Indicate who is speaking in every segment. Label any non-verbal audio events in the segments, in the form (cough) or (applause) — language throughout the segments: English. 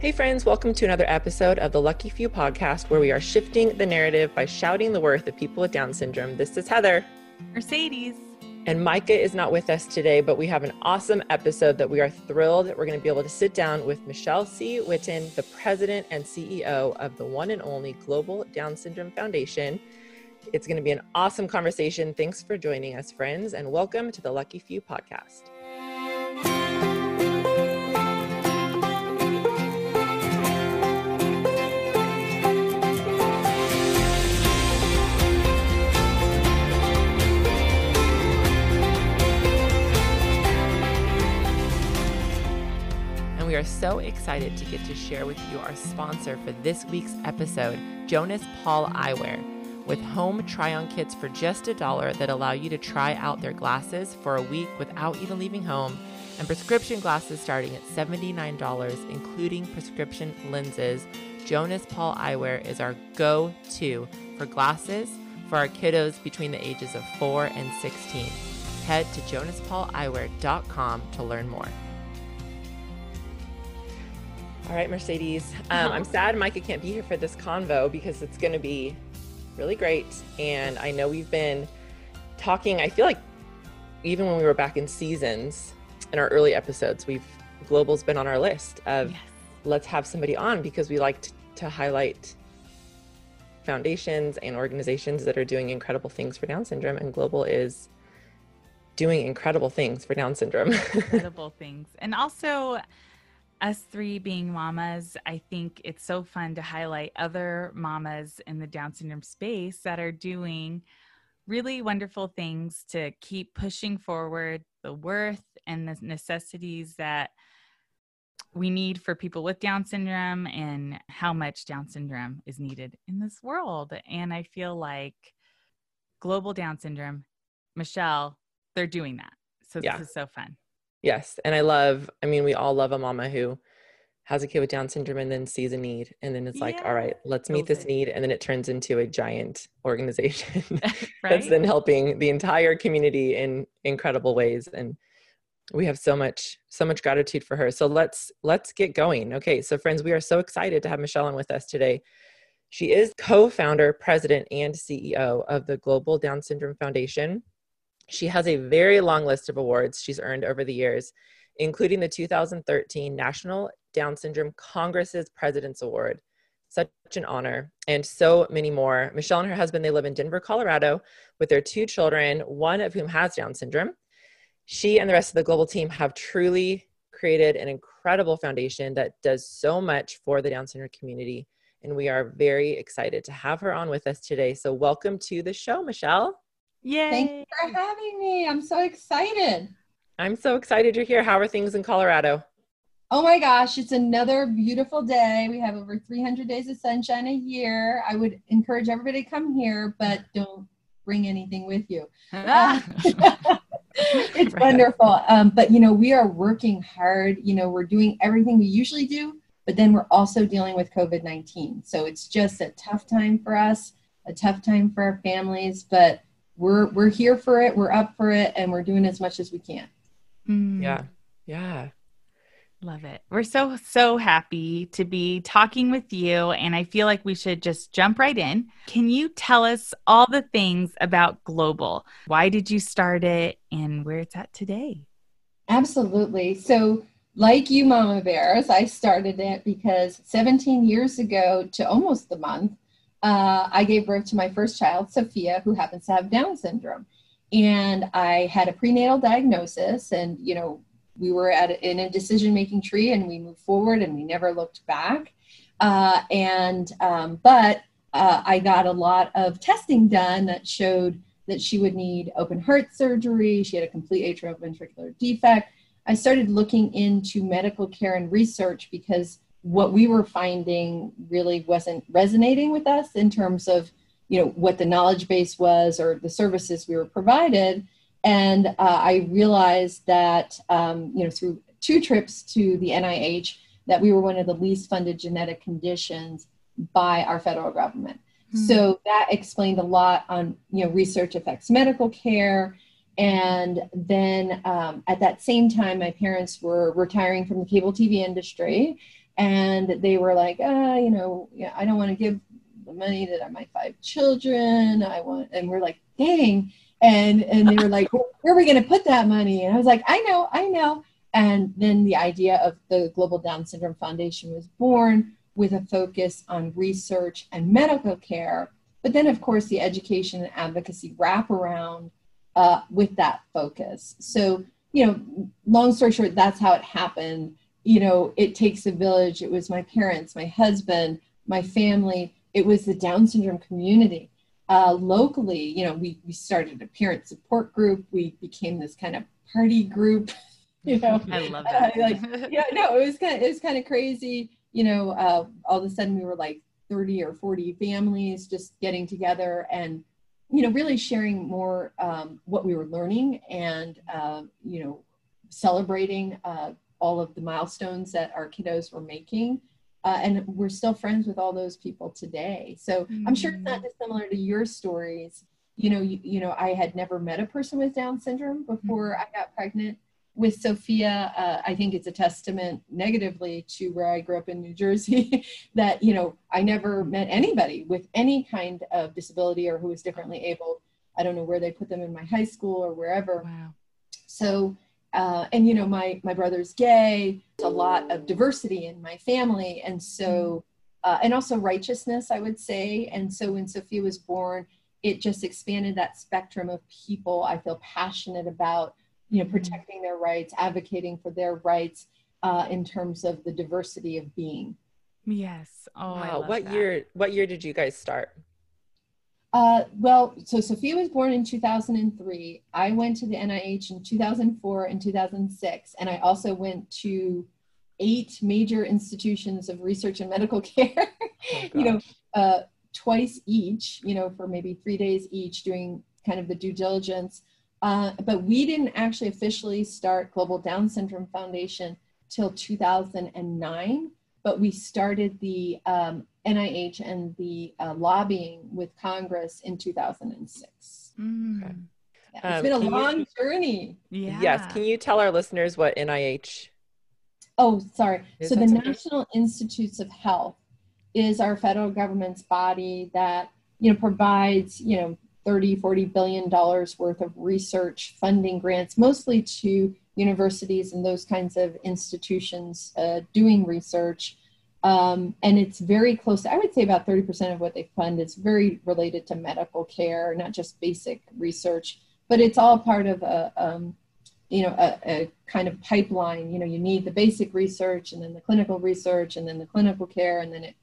Speaker 1: Hey, friends, welcome to another episode of the Lucky Few podcast, where we are shifting the narrative by shouting the worth of people with Down syndrome. This is Heather.
Speaker 2: Mercedes.
Speaker 1: And Micah is not with us today, but we have an awesome episode that we are thrilled that we're going to be able to sit down with Michelle Sie Whitten, the president and CEO of the one and only Global Down Syndrome Foundation. It's going to be an awesome conversation. Thanks for joining us, friends, and welcome to the Lucky Few podcast. Are so excited to get to share with you our sponsor for this week's episode, Jonas Paul Eyewear. With home try on kits for just a dollar that allow you to try out their glasses for a week without even leaving home, and prescription glasses starting at $79, including prescription lenses, Jonas Paul Eyewear is our go to for glasses for our kiddos between the ages of 4 and 16. Head to jonaspauleyewear.com to learn more. All right, Mercedes. Um, I'm sad Micah can't be here for this convo because it's going to be really great. And I know we've been talking, I feel like even when we were back in seasons, in our early episodes, we've Global's been on our list of yes. let's have somebody on because we like to, to highlight foundations and organizations that are doing incredible things for Down syndrome. And Global is doing incredible things for Down syndrome. (laughs)
Speaker 2: incredible things. And also, us three being mamas, I think it's so fun to highlight other mamas in the Down syndrome space that are doing really wonderful things to keep pushing forward the worth and the necessities that we need for people with Down syndrome and how much Down syndrome is needed in this world. And I feel like Global Down Syndrome, Michelle, they're doing that. So yeah. this is so fun.
Speaker 1: Yes. And I love, I mean, we all love a mama who has a kid with Down syndrome and then sees a need. And then it's like, yeah. all right, let's meet this need. And then it turns into a giant (laughs) organization (laughs) right? that's then helping the entire community in incredible ways. And we have so much, so much gratitude for her. So let's, let's get going. Okay. So friends, we are so excited to have Michelle on with us today. She is co-founder, president, and CEO of the Global Down Syndrome Foundation. She has a very long list of awards she's earned over the years, including the 2013 National Down Syndrome Congress's President's Award. Such an honor, and so many more. Michelle and her husband, they live in Denver, Colorado, with their two children, one of whom has Down syndrome. She and the rest of the global team have truly created an incredible foundation that does so much for the Down syndrome community. And we are very excited to have her on with us today. So, welcome to the show, Michelle.
Speaker 3: Yay. Thank you for having me. I'm so excited.
Speaker 1: I'm so excited you're here. How are things in Colorado?
Speaker 3: Oh my gosh, it's another beautiful day. We have over 300 days of sunshine a year. I would encourage everybody to come here, but don't bring anything with you. Uh, (laughs) it's right. wonderful. Um, but, you know, we are working hard. You know, we're doing everything we usually do, but then we're also dealing with COVID 19. So it's just a tough time for us, a tough time for our families, but we're, we're here for it, we're up for it, and we're doing as much as we can.
Speaker 1: Mm. Yeah. Yeah.
Speaker 2: Love it. We're so, so happy to be talking with you. And I feel like we should just jump right in. Can you tell us all the things about Global? Why did you start it and where it's at today?
Speaker 3: Absolutely. So, like you, Mama Bears, I started it because 17 years ago to almost the month, uh, I gave birth to my first child, Sophia, who happens to have Down syndrome. And I had a prenatal diagnosis, and you know, we were at a, in a decision making tree and we moved forward and we never looked back. Uh, and um, but uh, i got a lot of testing done that showed that she would need open heart surgery. She had a complete atrioventricular defect. I started looking into medical care and research because what we were finding really wasn't resonating with us in terms of you know what the knowledge base was or the services we were provided and uh, I realized that, um, you know, through two trips to the NIH, that we were one of the least funded genetic conditions by our federal government. Mm-hmm. So that explained a lot on, you know, research affects medical care. And then um, at that same time, my parents were retiring from the cable TV industry and they were like, ah, you know, I don't want to give the money to my five children. I want, and we're like, dang. And and they were like, where are we going to put that money? And I was like, I know, I know. And then the idea of the Global Down Syndrome Foundation was born with a focus on research and medical care. But then, of course, the education and advocacy wraparound uh, with that focus. So, you know, long story short, that's how it happened. You know, it takes a village. It was my parents, my husband, my family. It was the Down syndrome community. Uh, locally, you know, we, we started a parent support group. We became this kind of party group. (laughs) You know,
Speaker 2: I love that.
Speaker 3: Uh, like, yeah, no, it was kind of it was kind of crazy. You know, uh, all of a sudden we were like 30 or 40 families just getting together and you know, really sharing more um, what we were learning and, uh, you know, celebrating uh, all of the milestones that our kiddos were making. Uh, and we're still friends with all those people today. So mm-hmm. I'm sure it's not mm. dissimilar to your stories. You know, you, you know, I had never met a person with Down syndrome before mm-hmm. I got pregnant with Sophia, uh, I think it's a testament negatively to where I grew up in New Jersey (laughs) that, you know, I never met anybody with any kind of disability or who was differently able. I don't know where they put them in my high school or wherever.
Speaker 2: Wow.
Speaker 3: So, uh, and you know, my, my brother's gay, a lot of diversity in my family. And so, uh, and also righteousness, I would say. And so when Sophia was born, it just expanded that spectrum of people I feel passionate about you know, mm-hmm. protecting their rights, advocating for their rights uh, in terms of the diversity of being.
Speaker 2: Yes. Oh, wow.
Speaker 1: what
Speaker 2: that.
Speaker 1: year? What year did you guys start?
Speaker 3: Uh, well, so Sophia was born in 2003. I went to the NIH in 2004 and 2006, and I also went to eight major institutions of research and medical (laughs) care. Oh, you know, uh, twice each. You know, for maybe three days each, doing kind of the due diligence. Uh, but we didn't actually officially start Global Down Syndrome Foundation till 2009, but we started the um, NIH and the uh, lobbying with Congress in 2006. Mm. Okay. Yeah, it's um, been a long
Speaker 1: you,
Speaker 3: journey.
Speaker 1: Yeah. Yes. Can you tell our listeners what NIH?
Speaker 3: Oh, sorry. Is so the National Institutes of Health is our federal government's body that you know provides you know 30 40 billion dollars worth of research funding grants mostly to universities and those kinds of institutions uh, doing research um, and it's very close i would say about 30% of what they fund is very related to medical care not just basic research but it's all part of a um, you know a, a, kind of pipeline. You know you need the basic research and then the clinical research and then the clinical care and then it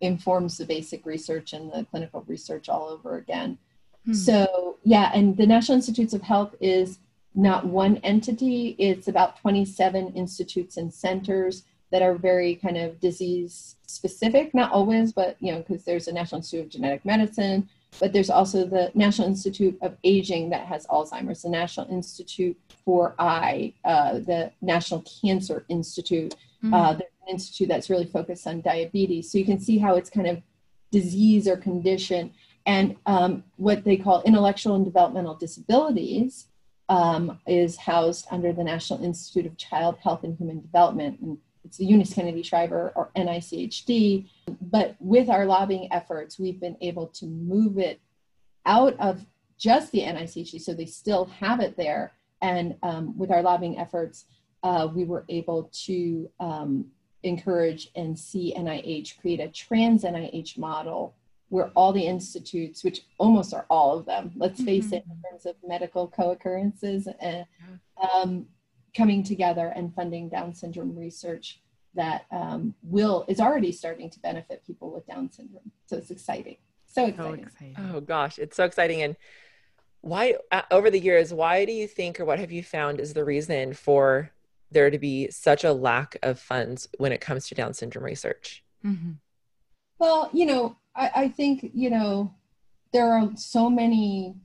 Speaker 3: informs the basic research and the clinical research all over again. Hmm. So, yeah, and the National Institutes of Health is not one entity, it's about 27 institutes and centers that are very kind of disease specific, not always, but you know, because there's a National Institute of Genetic Medicine, but there's also the National Institute of Aging that has Alzheimer's, the National Institute for Eye, uh, the National Cancer Institute, mm-hmm. uh, an institute that's really focused on diabetes. So you can see how it's kind of disease or condition and um, what they call intellectual and developmental disabilities um, is housed under the National Institute of Child Health and Human Development. And it's the Eunice Kennedy Shriver or NICHD. But with our lobbying efforts, we've been able to move it out of just the NICHD, so they still have it there. And um, with our lobbying efforts, uh, we were able to um, encourage and see NIH create a trans NIH model where all the institutes, which almost are all of them, let's face mm-hmm. it, in terms of medical co-occurrences, uh, um, coming together and funding Down syndrome research that um, will is already starting to benefit people with Down syndrome. So it's exciting. So exciting. So exciting.
Speaker 1: Oh gosh, it's so exciting. And why uh, over the years, why do you think, or what have you found is the reason for there to be such a lack of funds when it comes to Down syndrome research?
Speaker 3: Mm-hmm. Well, you know, I, I think you know there are so many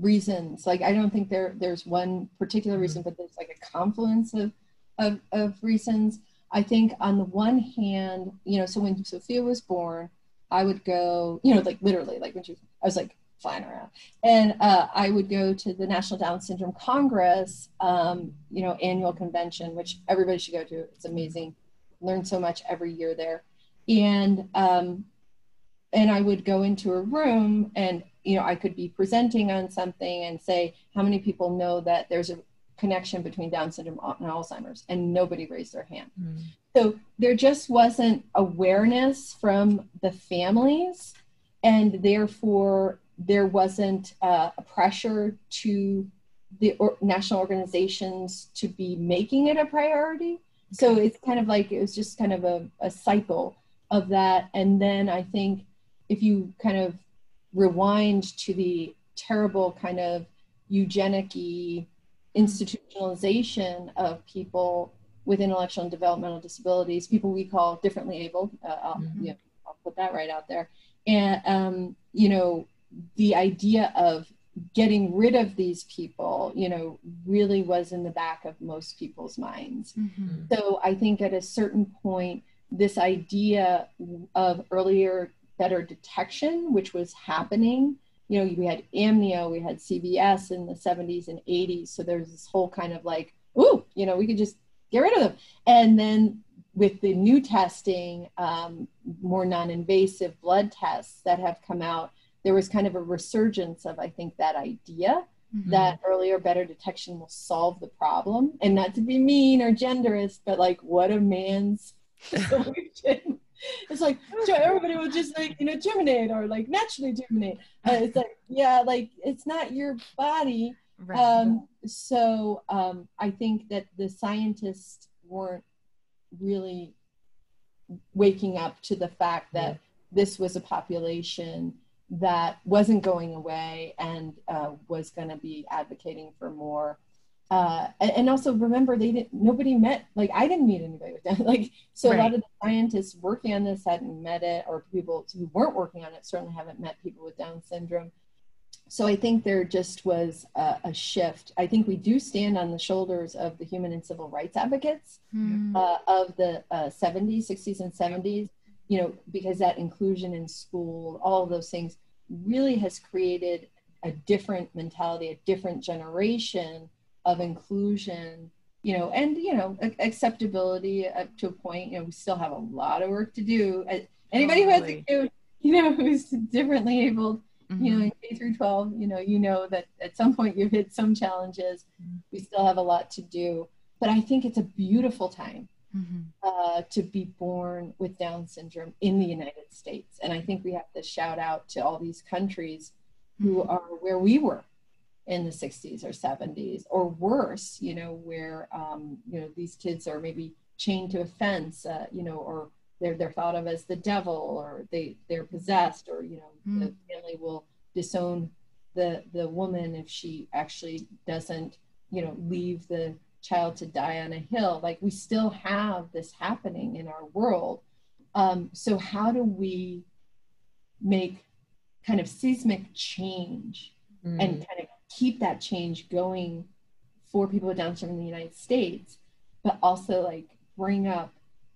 Speaker 3: reasons. Like I don't think there there's one particular mm-hmm. reason, but there's like a confluence of of, of reasons. I think on the one hand, you know, so when Sophia was born, I would go, you know, like literally, like when she, I was like flying around, and uh, I would go to the National Down Syndrome Congress, um, you know, annual convention, which everybody should go to. It's amazing learn so much every year there. And um, and I would go into a room and you know I could be presenting on something and say how many people know that there's a connection between Down syndrome and Alzheimer's, and nobody raised their hand. Mm. So there just wasn't awareness from the families, and therefore there wasn't uh, a pressure to the or- national organizations to be making it a priority. So it's kind of like it was just kind of a, a cycle of that. And then I think if you kind of rewind to the terrible kind of eugenic institutionalization of people with intellectual and developmental disabilities, people we call differently able. Uh, I'll, mm-hmm. you know, I'll put that right out there. And, um, you know, the idea of getting rid of these people, you know, really was in the back of most people's minds. Mm-hmm. So I think at a certain point, this idea of earlier, better detection, which was happening, you know, we had amnio, we had CVS in the 70s and 80s. So there's this whole kind of like, ooh, you know, we could just get rid of them. And then with the new testing, um, more non invasive blood tests that have come out, there was kind of a resurgence of, I think, that idea mm-hmm. that earlier, better detection will solve the problem. And not to be mean or genderist, but like, what a man's (laughs) solution (laughs) it's like everybody will just like you know germinate or like naturally germinate uh, it's like yeah like it's not your body right. um, so um, i think that the scientists weren't really waking up to the fact that yeah. this was a population that wasn't going away and uh, was going to be advocating for more uh, and, also remember they didn't nobody met like i didn't meet anybody with that (laughs) like so right. a lot of the scientists working on this hadn't met it or people who weren't working on it certainly haven't met people with down syndrome so i think there just was a, a shift i think we do stand on the shoulders of the human and civil rights advocates mm. uh, of the uh, 70s 60s and 70s you know because that inclusion in school all of those things really has created a different mentality a different generation of inclusion you know and you know acceptability up to a point you know we still have a lot of work to do anybody totally. who has a you know (laughs) who's differently abled mm-hmm. you know in k through 12 you know you know that at some point you've hit some challenges mm-hmm. we still have a lot to do but i think it's a beautiful time mm-hmm. uh, to be born with down syndrome in the united states and i think we have to shout out to all these countries who mm-hmm. are where we were in the 60s or 70s or worse you know where um, you know these kids are maybe chained to a fence uh, you know or they're they're thought of as the devil or they they're possessed or you know mm. the family will disown the the woman if she actually doesn't you know leave the child to die on a hill like we still have this happening in our world um, so how do we make kind of seismic change mm. and kind of keep that change going for people with Down syndrome in the United States, but also like bring up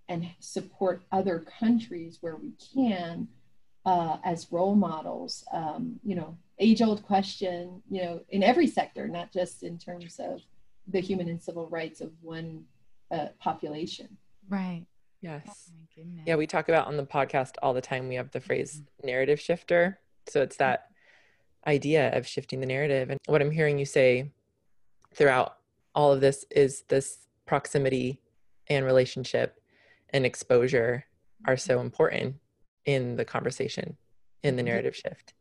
Speaker 3: and support other countries where we can uh, as role models. Um, you know, age old question, you know, in every sector, not just in terms of the human and civil rights of one uh, population.
Speaker 2: Right.
Speaker 1: Yes. Oh yeah, we talk about on the podcast all the time. We have the phrase mm-hmm. narrative shifter. So it's that idea of shifting the narrative. And what I'm hearing you say throughout all of this is this proximity and relationship and exposure are so important in the conversation, in the mm-hmm. narrative shift.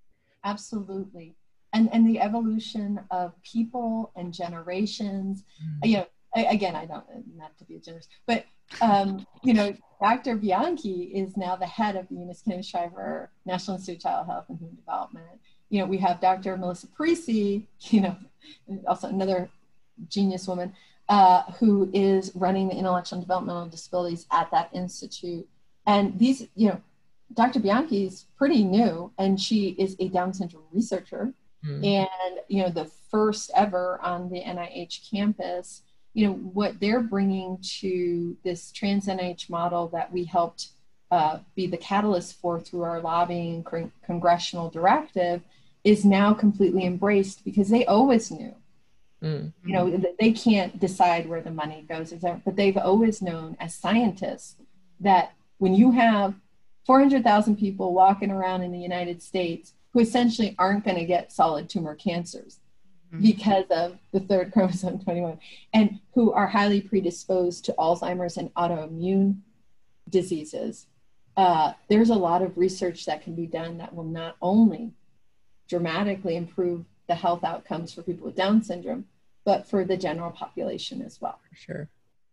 Speaker 3: Absolutely. And, and the evolution of people and generations, mm-hmm. you know, again, I don't, not to be a generous, but, um, you know, Dr. Bianchi is now the head of the Eunice Kennedy Shriver National Institute of Child Health and Human Development you know, we have Dr. Melissa Parisi, you know, also another genius woman, uh, who is running the intellectual and developmental disabilities at that institute. And these, you know, Dr. Bianchi is pretty new, and she is a Down syndrome researcher, mm. and you know, the first ever on the NIH campus. You know what they're bringing to this trans NIH model that we helped uh, be the catalyst for through our lobbying con- congressional directive is now completely embraced because they always knew. Mm. You know, they can't decide where the money goes, but they've always known as scientists that when you have 400,000 people walking around in the United States who essentially aren't going to get solid tumor cancers mm-hmm. because of the third chromosome 21 and who are highly predisposed to Alzheimer's and autoimmune diseases. Uh, there's a lot of research that can be done that will not only dramatically improve the health outcomes for people with Down syndrome, but for the general population as well.
Speaker 1: For sure,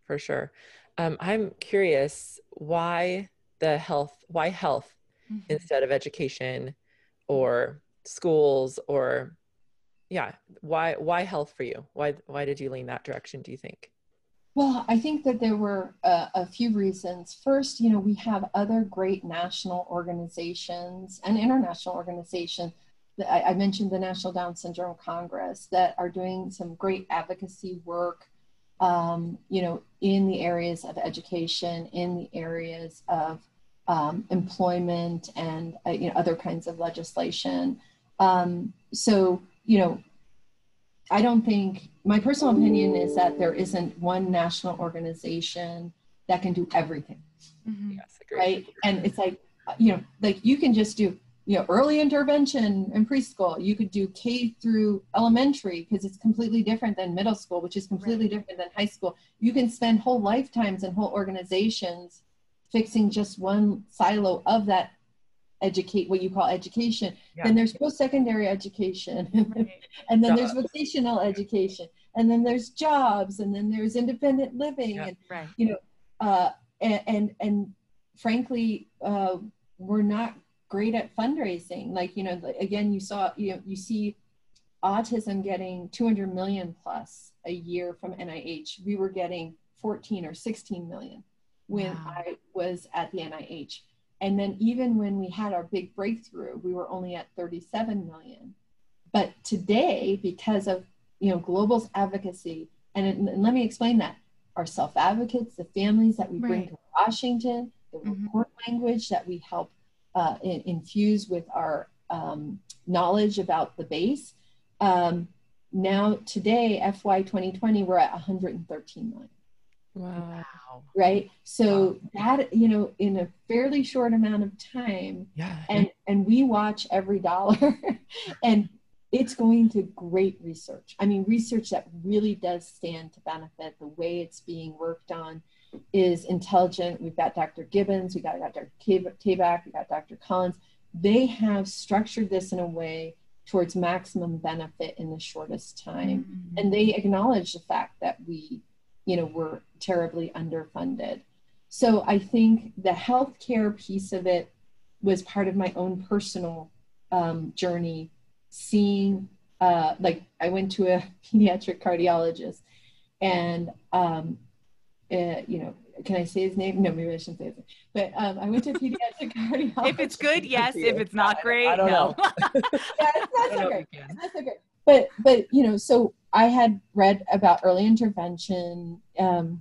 Speaker 1: for sure. Um, I'm curious why the health, why health mm-hmm. instead of education or schools or yeah, why why health for you? Why why did you lean that direction? Do you think?
Speaker 3: Well, I think that there were a, a, few reasons. First, you know, we have other great national organizations and international organizations. I, I mentioned the National Down Syndrome Congress that are doing some great advocacy work, um, you know, in the areas of education, in the areas of um, employment, and uh, you know other kinds of legislation. Um, so, you know, I don't think my personal opinion is that there isn't one national organization that can do everything. Mm-hmm. Yes, right? And it's like, you know, like you can just do, you know, early intervention in preschool. You could do K through elementary because it's completely different than middle school, which is completely right. different than high school. You can spend whole lifetimes and whole organizations fixing just one silo of that educate what you call education yeah. then there's post-secondary education right. (laughs) and then there's vocational education and then there's jobs and then there's independent living yeah. and right. you know uh, and, and, and frankly uh, we're not great at fundraising like you know again you saw you know you see autism getting 200 million plus a year from nih we were getting 14 or 16 million when wow. i was at the nih and then even when we had our big breakthrough, we were only at 37 million. But today, because of you know global's advocacy, and, it, and let me explain that our self advocates, the families that we bring to Washington, the mm-hmm. report language that we help uh, in, infuse with our um, knowledge about the base. Um, now, today, FY 2020, we're at 113 million.
Speaker 1: Wow.
Speaker 3: Right. So wow. that, you know, in a fairly short amount of time.
Speaker 1: Yeah.
Speaker 3: And and we watch every dollar (laughs) and it's going to great research. I mean, research that really does stand to benefit. The way it's being worked on is intelligent. We've got Dr. Gibbons, we've got Dr. Tabak, we've got Dr. Collins. They have structured this in a way towards maximum benefit in the shortest time. Mm-hmm. And they acknowledge the fact that we you know, were terribly underfunded. So I think the healthcare piece of it was part of my own personal um, journey, seeing, uh, like, I went to a (laughs) pediatric cardiologist and, um, uh, you know, can I say his name? No, maybe I shouldn't say his name. But um, I went to (laughs) pediatric cardiologist.
Speaker 2: if it's good, yes. If it's not great, I, I don't no. know. (laughs) (laughs)
Speaker 3: yeah, it's not so great. It's not so great but but you know so i had read about early intervention um,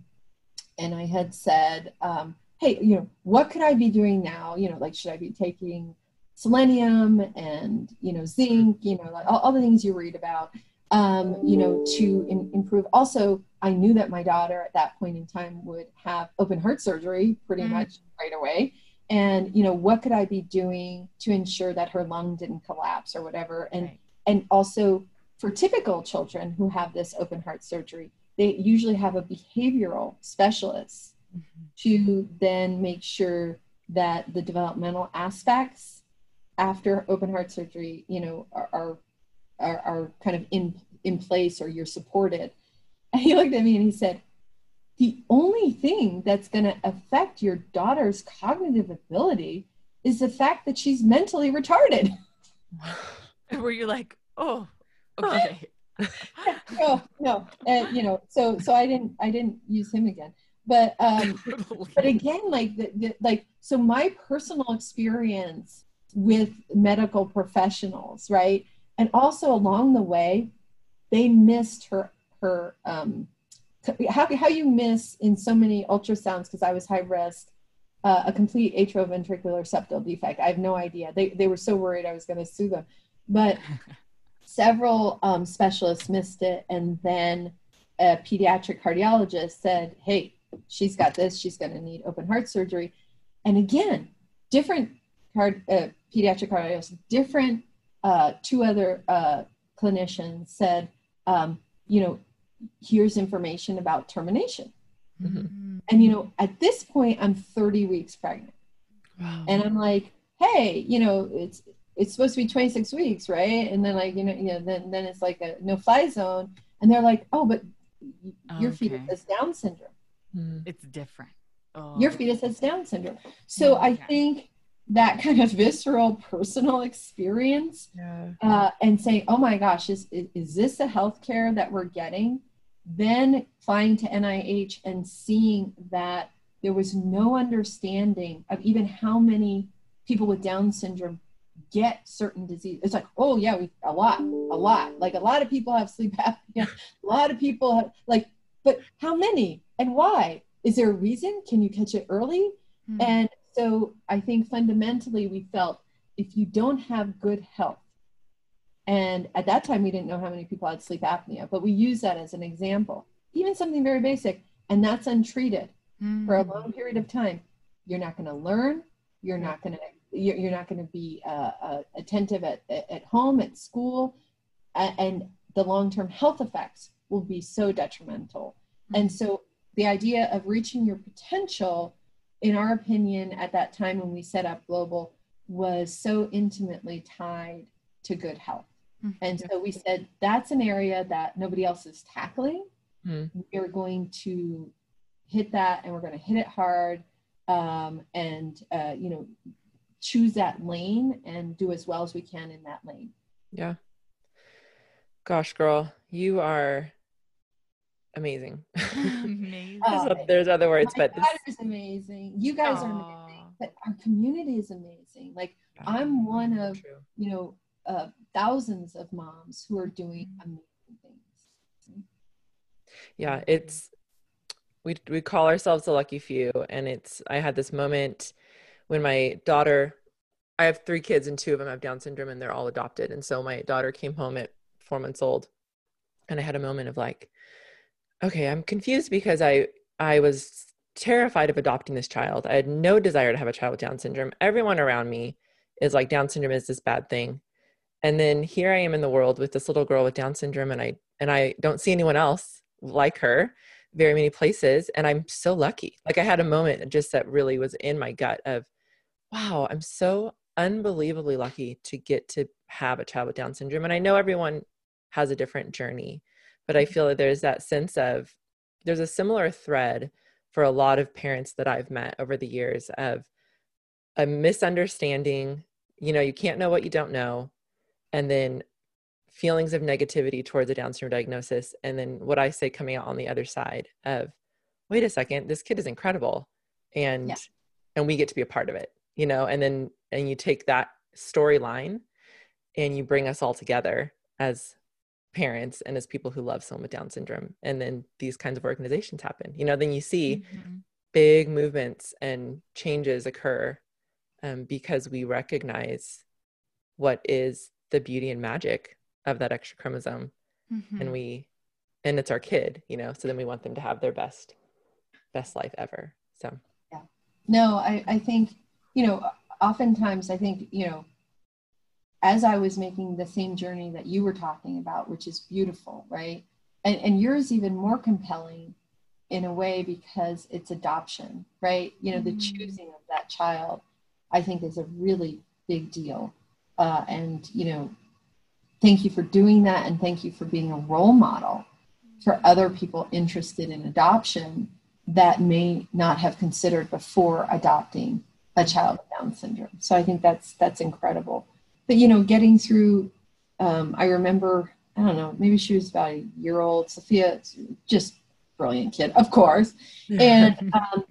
Speaker 3: and i had said um, hey you know what could i be doing now you know like should i be taking selenium and you know zinc you know like all, all the things you read about um, you know to in, improve also i knew that my daughter at that point in time would have open heart surgery pretty mm-hmm. much right away and you know what could i be doing to ensure that her lung didn't collapse or whatever and right. and also for typical children who have this open heart surgery, they usually have a behavioral specialist mm-hmm. to then make sure that the developmental aspects after open heart surgery, you know, are, are, are, are kind of in, in place or you're supported. And he looked at me and he said, the only thing that's going to affect your daughter's cognitive ability is the fact that she's mentally retarded. (laughs)
Speaker 2: And Were you like, (laughs) oh, Okay.
Speaker 3: no, no, and you know, so so I didn't I didn't use him again, but um, (laughs) but again, like the, the, like so my personal experience with medical professionals, right, and also along the way, they missed her her um, how how you miss in so many ultrasounds because I was high risk. Uh, a complete atrioventricular septal defect. I have no idea. They, they were so worried I was going to sue them. But (laughs) several um, specialists missed it, and then a pediatric cardiologist said, "Hey, she's got this, she's going to need open heart surgery. And again, different card, uh, pediatric cardiologists, different uh, two other uh, clinicians said, um, you know, here's information about termination. Mm-hmm. And, you know, at this point, I'm 30 weeks pregnant. Wow. And I'm like, hey, you know, it's, it's supposed to be 26 weeks, right? And then like, you know, you know, then, then it's like a no fly zone. And they're like, oh, but your okay. fetus has Down syndrome.
Speaker 2: Hmm. It's different.
Speaker 3: Oh. Your fetus has Down syndrome. So okay. I think that kind of visceral personal experience yeah. uh, and saying, oh my gosh, is, is this the healthcare that we're getting? Then flying to NIH and seeing that there was no understanding of even how many people with Down syndrome get certain disease. It's like, oh yeah, we a lot, a lot. Like a lot of people have sleep (laughs) apnea. a lot of people have, like, but how many and why? Is there a reason? Can you catch it early? Mm-hmm. And so I think fundamentally we felt if you don't have good health, and at that time we didn't know how many people had sleep apnea, but we use that as an example. Even something very basic, and that's untreated mm-hmm. for a long period of time. You're not going to learn. You're not going to you're, not going to be uh, uh, attentive at, at home, at school, and the long term health effects will be so detrimental. And so the idea of reaching your potential, in our opinion, at that time when we set up Global, was so intimately tied to good health. Mm-hmm. And so we said that's an area that nobody else is tackling. Mm-hmm. We're going to hit that and we're going to hit it hard um, and, uh, you know, choose that lane and do as well as we can in that lane.
Speaker 1: Yeah. Gosh, girl, you are amazing. (laughs) (laughs) amazing. Uh, there's other words,
Speaker 3: My
Speaker 1: but
Speaker 3: this is amazing. You guys Aww. are amazing. But our community is amazing. Like I'm one of True. you know uh, thousands of moms who are doing mm-hmm. amazing things.
Speaker 1: Yeah, it's we we call ourselves the lucky few, and it's I had this moment when my daughter I have three kids and two of them have Down syndrome and they're all adopted. And so my daughter came home at four months old and I had a moment of like, okay, I'm confused because I I was terrified of adopting this child. I had no desire to have a child with Down syndrome. Everyone around me is like Down syndrome is this bad thing. And then here I am in the world with this little girl with Down syndrome and I and I don't see anyone else like her very many places and I'm so lucky. Like I had a moment just that really was in my gut of wow, I'm so unbelievably lucky to get to have a child with Down syndrome. And I know everyone has a different journey, but I feel that there's that sense of there's a similar thread for a lot of parents that I've met over the years of a misunderstanding. You know, you can't know what you don't know. And then feelings of negativity towards a Down syndrome diagnosis. And then what I say coming out on the other side of, wait a second, this kid is incredible. And, yeah. and we get to be a part of it, you know, and then, and you take that storyline and you bring us all together as parents and as people who love someone with Down syndrome. And then these kinds of organizations happen. You know, then you see mm-hmm. big movements and changes occur um, because we recognize what is the beauty and magic of that extra chromosome. Mm-hmm. And we, and it's our kid, you know, so then we want them to have their best, best life ever. So,
Speaker 3: yeah. No, I, I think, you know, oftentimes I think, you know, as I was making the same journey that you were talking about, which is beautiful, right? And, and yours even more compelling in a way because it's adoption, right? You know, mm-hmm. the choosing of that child, I think is a really big deal. Uh, and, you know, thank you for doing that. And thank you for being a role model for other people interested in adoption that may not have considered before adopting a child with Down syndrome. So I think that's that's incredible but you know, getting through, um, I remember, I don't know, maybe she was about a year old. Sophia, just brilliant kid, of course, (laughs) and um,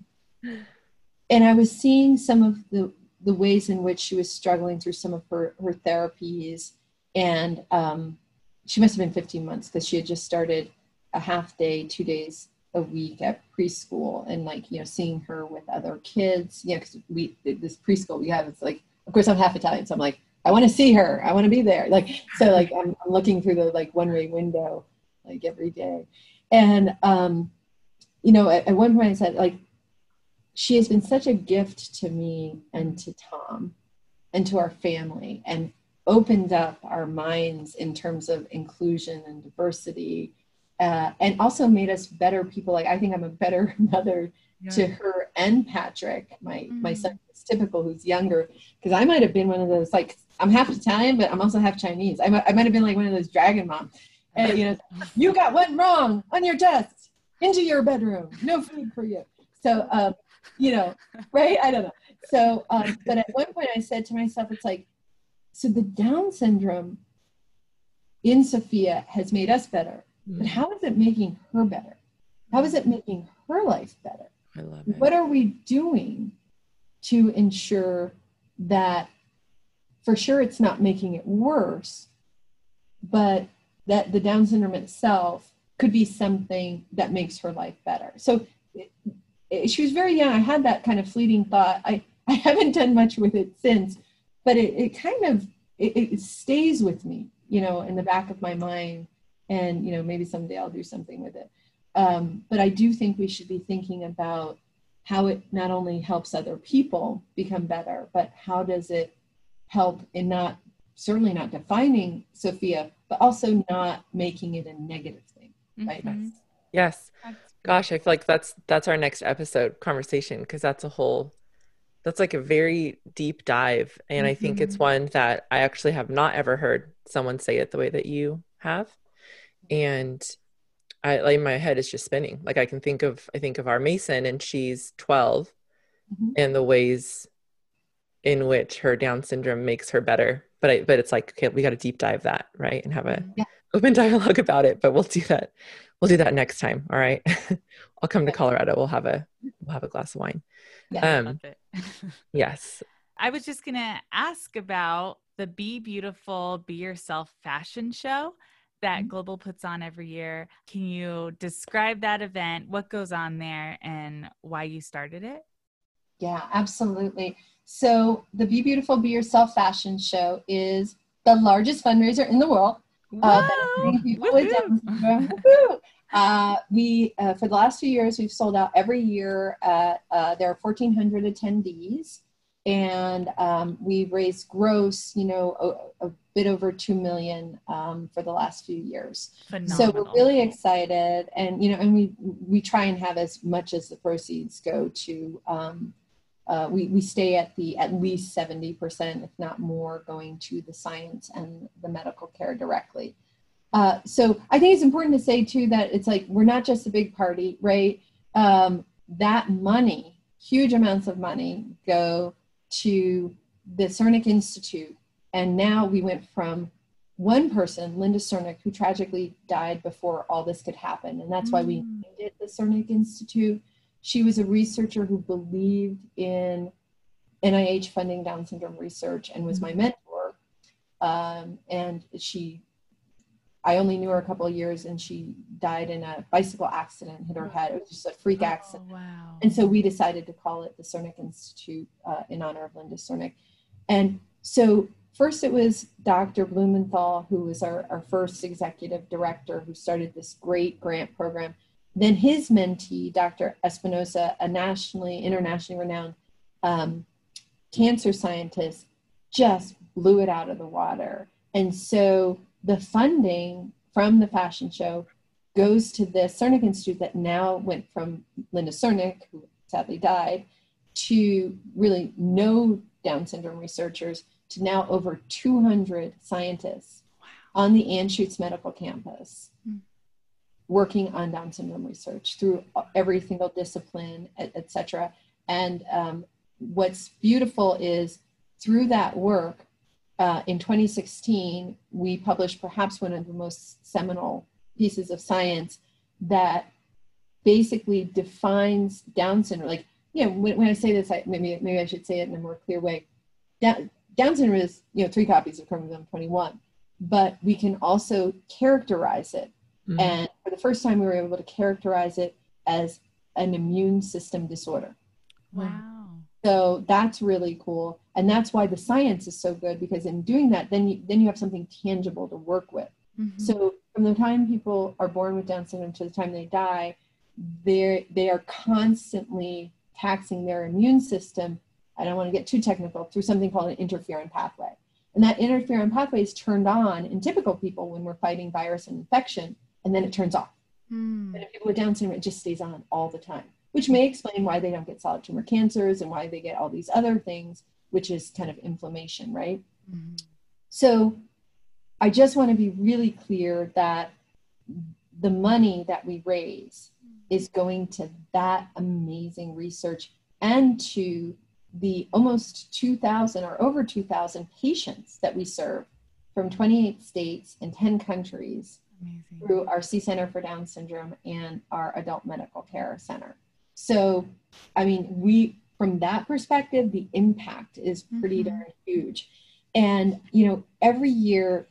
Speaker 3: and I was seeing some of the the ways in which she was struggling through some of her her therapies, and um, she must have been 15 months because she had just started a half day, two days a week at preschool, and like you know, seeing her with other kids. You know, because we this preschool we have, it's like, of course, I'm half Italian, so I'm like I want to see her. I want to be there. Like, so like I'm, I'm looking through the like one way window like every day. And, um, you know, at, at one point I said, like, she has been such a gift to me and to Tom and to our family and opened up our minds in terms of inclusion and diversity uh, and also made us better people like i think i'm a better (laughs) mother yeah. to her and patrick my mm-hmm. my son is typical who's younger because i might have been one of those like i'm half italian but i'm also half chinese. I might, I might have been like one of those dragon moms. And you know you got one wrong on your test into your bedroom no food for you. So um, you know right? I don't know. So um, but at one point i said to myself it's like so the down syndrome in sophia has made us better but how is it making her better? How is it making her life better?
Speaker 1: I love it.
Speaker 3: what are we doing to ensure that for sure it's not making it worse but that the down syndrome itself could be something that makes her life better so it, it, she was very young i had that kind of fleeting thought i (laughs) I haven't done much with it since, but it, it kind of it, it stays with me, you know, in the back of my mind. And you know, maybe someday I'll do something with it. Um, but I do think we should be thinking about how it not only helps other people become better, but how does it help in not certainly not defining Sophia, but also not making it a negative thing. Mm-hmm.
Speaker 1: Yes. Gosh, I feel like that's that's our next episode conversation because that's a whole that's like a very deep dive and mm-hmm. i think it's mm-hmm. one that i actually have not ever heard someone say it the way that you have and i like my head is just spinning like i can think of i think of our mason and she's 12 mm-hmm. and the ways in which her down syndrome makes her better but I, but it's like okay we got to deep dive that right and have a yeah. open (laughs) dialogue about it but we'll do that we'll do that next time all right (laughs) i'll come to colorado we'll have a we'll have a glass of wine
Speaker 2: yeah, um, (laughs)
Speaker 1: yes.
Speaker 2: I was just to ask about the Be Beautiful, Be Yourself fashion show that mm-hmm. Global puts on every year. Can you describe that event, what goes on there, and why you started it?
Speaker 3: Yeah, absolutely. So, the Be Beautiful, Be Yourself fashion show is the largest fundraiser in the world. Uh, uh, we uh, for the last few years we've sold out every year. At, uh, there are 1,400 attendees, and um, we've raised gross, you know, a, a bit over two million um, for the last few years. Phenomenal. So we're really excited, and you know, and we we try and have as much as the proceeds go to. Um, uh, we, we stay at the at least 70% if not more going to the science and the medical care directly uh, so I think it's important to say too that it's like we're not just a big party, right? Um, that money, huge amounts of money, go to the Crnic Institute, and now we went from one person, Linda Crnic, who tragically died before all this could happen, and that's mm. why we mm. named it the Crnic Institute. She was a researcher who believed in NIH funding Down syndrome research and was my mentor. Um, and she I only knew her a couple of years and she died in a bicycle accident, hit her head. It was just a freak oh, accident.
Speaker 2: Wow.
Speaker 3: And so we decided to call it the Crnic Institute uh, in honor of Linda Crnic. And so first it was Dr. Blumenthal, who was our, our first executive director who started this great grant program. Then his mentee, Dr. Espinosa, a nationally, internationally renowned um, cancer scientist, just blew it out of the water. And so the funding from the fashion show goes to the Crnic Institute that now went from Linda Crnic, who sadly died, to really no Down syndrome researchers to now over 200 scientists wow. on the Anschutz Medical Campus. Working on Down syndrome research through every single discipline, etc. And um, what's beautiful is through that work, uh, in 2016, we published perhaps one of the most seminal pieces of science that basically defines Down syndrome. Like, you know, when, when I say this, I, maybe maybe I should say it in a more clear way. Down, Down syndrome is, you know, three copies of chromosome 21, but we can also characterize it. Mm-hmm. And the first time, we were able to characterize it as an immune system disorder.
Speaker 2: Wow.
Speaker 3: So that's really cool. And that's why the science is so good because in doing that, then you, then you have something tangible to work with. Mm-hmm. So from the time people are born with Down syndrome to the time they die, they they are constantly taxing their immune system. I don't want to get too technical through something called an interferon pathway. And that interferon pathway is turned on in typical people when we're fighting virus and infection, and then it turns off. Mm. And in people with Down syndrome, it just stays on all the time, which may explain why they don't get solid tumor cancers and why they get all these other things, which is kind of inflammation, right? Mm. So I just want to be really clear that the money that we raise is going to that amazing research and to the almost 2,000 or over 2,000 patients that we serve from 28 states and 10 countries Amazing. through our Sie Center for Down Syndrome and our Adult Medical Care Center. So, I mean, we, from that perspective, the impact is pretty mm-hmm. darn huge. And, you know, every year,